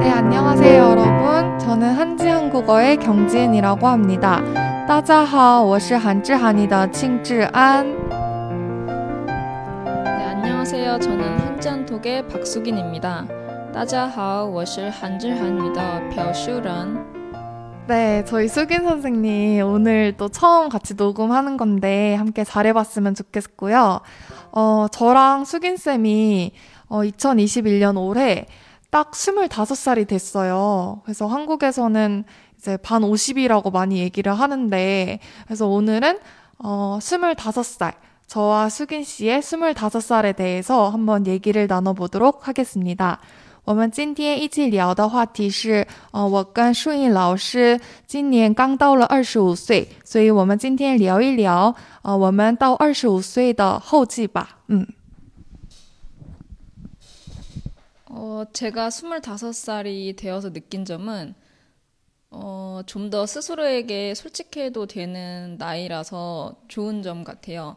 네, 안녕하세요, 여러분. 저는 한지 한국어의 경지은이라고 합니다. 大家好,我是韩志韩语的庆志安. 네, 안녕하세요. 저는 한지한톡의 박수긴입니다. 大家好,我是韩志韩语的朴秀란. 네, 저희 수긴 선생님 오늘 또 처음 같이 녹음하는 건데 함께 잘해봤으면 좋겠고요. 어, 저랑 수긴 쌤이 어, 2021년 올해 딱 25살이 됐어요. 그래서 한국에서는 이제 반 50이라고 많이 얘기를 하는데, 그래서 오늘은, 어, 25살, 저와 수긴 씨의 25살에 대해서 한번 얘기를 나눠보도록 하겠습니다. 我们今天一起聊的话题是，呃，我跟顺义老师今年刚到了二十五岁，所以我们今天聊一聊，呃，我们到二十五岁的后记吧。嗯。 어, 제가 25살이 되어서 느낀 점은, 어, 좀 더 스스로에게 솔직해도 되는 나이라서 좋은 점 같아요.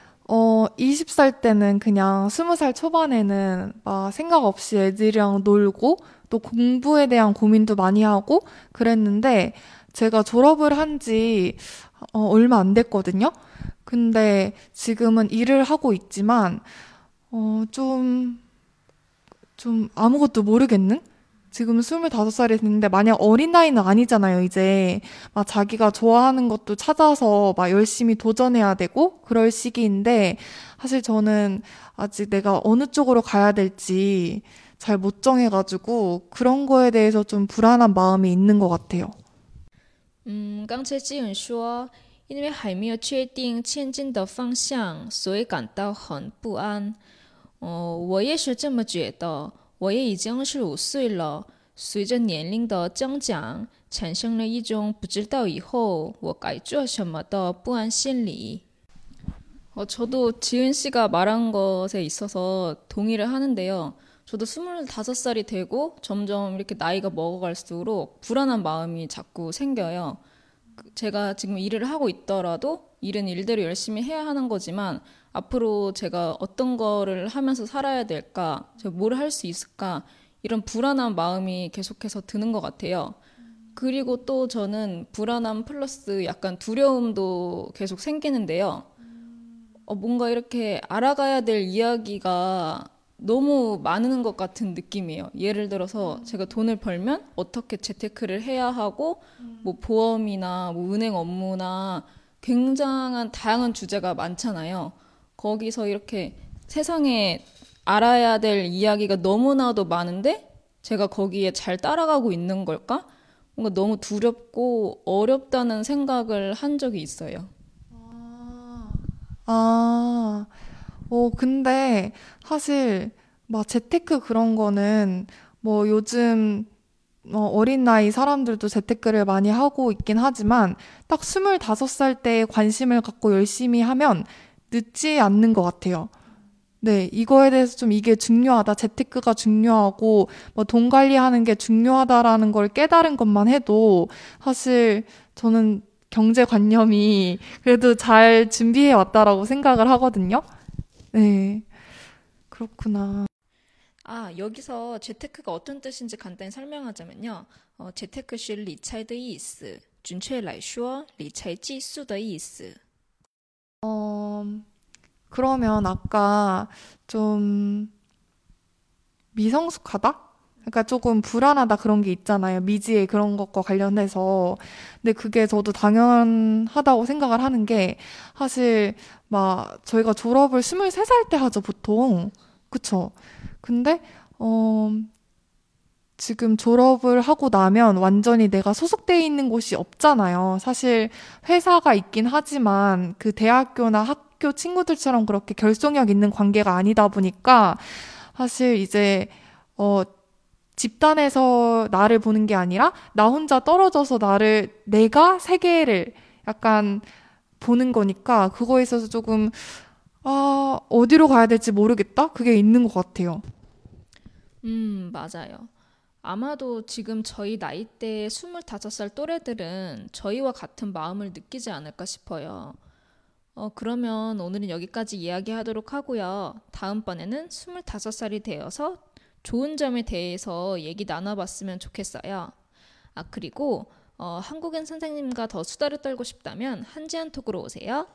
어, 20살 때는 그냥 20살 초반에는 막 생각 없이 애들이랑 놀고 또 공부에 대한 고민도 많이 하고 그랬는데 제가 졸업을 한 지, 어, 얼마 안 됐거든요? 근데 지금은 일을 하고 있지만, 어, 좀, 좀 아무것도 모르겠는? 지금 25살이 됐는데 만약 어린 나이는 아니잖아요, 이제. 막 자기가 좋아하는 것도 찾아서 막 열심히 도전해야 되고 그럴 시기인데 사실 저는 아직 내가 어느 쪽으로 가야 될지 잘 못 정해가지고 그런 거에 대해서 좀 불안한 마음이 있는 것 같아요. 嗯，刚才志远说，因为还没有确定前进的方向，所以感到很不安。哦，我也是这么觉得。 我也已经是五岁了，随着年龄的增长，产生了一种不知道以后我该做什么的不安心理。 어, 저도 지은 씨가 말한 것에 있어서 동의를 하는데요. 저도 25살이 되고 점점 이렇게 나이가 먹어갈수록 불안한 마음이 자꾸 생겨요. 그 제가 지금 일을 하고 있더라도 일은 일대로 열심히 해야 하는 거지만 앞으로 제가 어떤 거를 하면서 살아야 될까, 제가 뭘 할 수 있을까, 이런 불안한 마음이 계속해서 드는 것 같아요. 그리고 또 저는 불안함 플러스 약간 두려움도 계속 생기는데요. 어, 뭔가 이렇게 알아가야 될 이야기가 너무 많은 것 같은 느낌이에요. 예를 들어서 제가 돈을 벌면 어떻게 재테크를 해야 하고, 뭐 보험이나 뭐 은행 업무나 굉장한 다양한 주제가 많잖아요. 거기서 이렇게 세상에 알아야 될 이야기가 너무나도 많은데 제가 거기에 잘 따라가고 있는 걸까? 뭔가 너무 두렵고 어렵다는 생각을 한 적이 있어요. 아, 아, 어, 근데 사실 막 재테크 그런 거는 뭐 요즘 어, 어린 나이 사람들도 재테크를 많이 하고 있긴 하지만 딱 25살 때 관심을 갖고 열심히 하면 늦지 않는 것 같아요. 네, 이거에 대해서 좀 이게 중요하다. 재테크가 중요하고, 뭐 돈 관리하는 게 중요하다라는 걸 깨달은 것만 해도 사실 저는 경제관념이 그래도 잘 준비해 왔다라고 생각을 하거든요. 네. 그렇구나. 아, 여기서 재테크가 어떤 뜻인지 간단히 설명하자면요. 어, 재테크 是理财的意思.准确来说,理财技术的意思. 어, 그러면 아까 좀 미성숙하다? 그러니까 조금 불안하다 그런 게 있잖아요. 미지의 그런 것과 관련해서. 근데 그게 저도 당연하다고 생각을 하는 게 사실 막 저희가 졸업을 23살 때 하죠, 보통. 그쵸? 근데, 어, 지금 졸업을 하고 나면 완전히 내가 소속돼 있는 곳이 없잖아요. 사실 회사가 있긴 하지만 그 대학교나 학, 학교 친구들처럼 그렇게 결속력 있는 관계가 아니다 보니까 사실 이제 어 집단에서 나를 보는 게 아니라 나 혼자 떨어져서 나를 내가 세계를 약간 보는 거니까 그거에 있어서 조금 아 어디로 가야 될지 모르겠다 그게 있는 것 같아요. 음, 맞아요. 아마도 지금 저희 나이대 25살 또래들은 저희와 같은 마음을 느끼지 않을까 싶어요. 어, 그러면 오늘은 여기까지 이야기하도록 하고요. 다음번에는 25살이 되어서 좋은 점에 대해서 얘기 나눠봤으면 좋겠어요. 아, 그리고 어, 한국인 선생님과 더 수다를 떨고 싶다면 한지한 톡으로 오세요.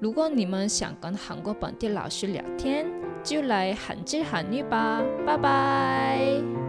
如果你们想跟韩国本地老师聊天，就来韩之韩语吧，拜拜。